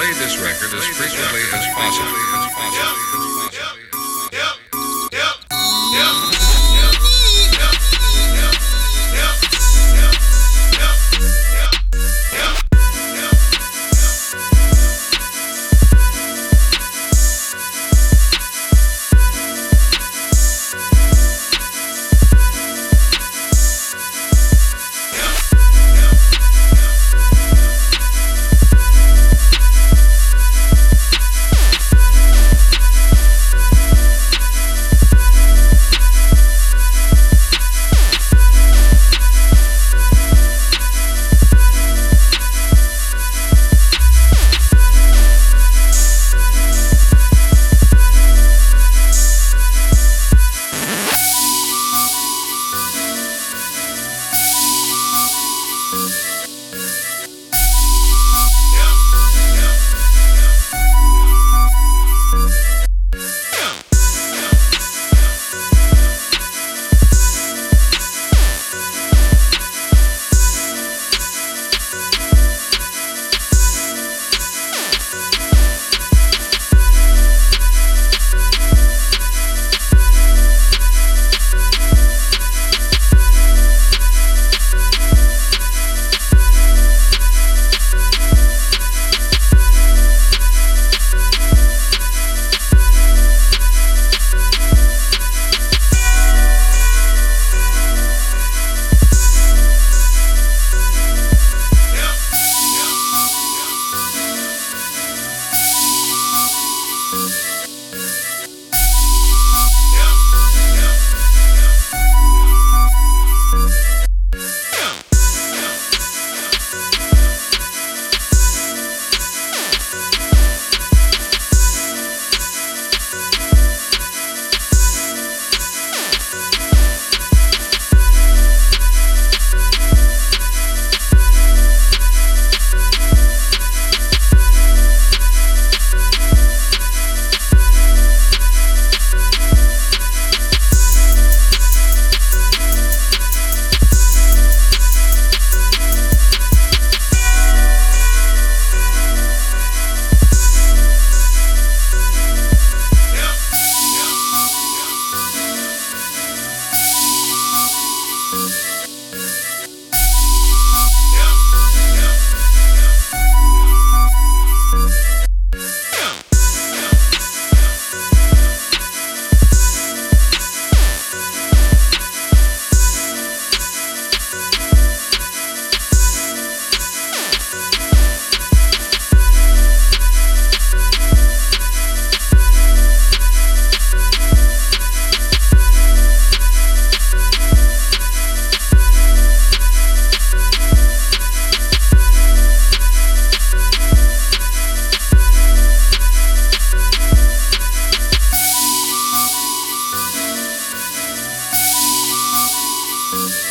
played this record as frequently as possible. you you you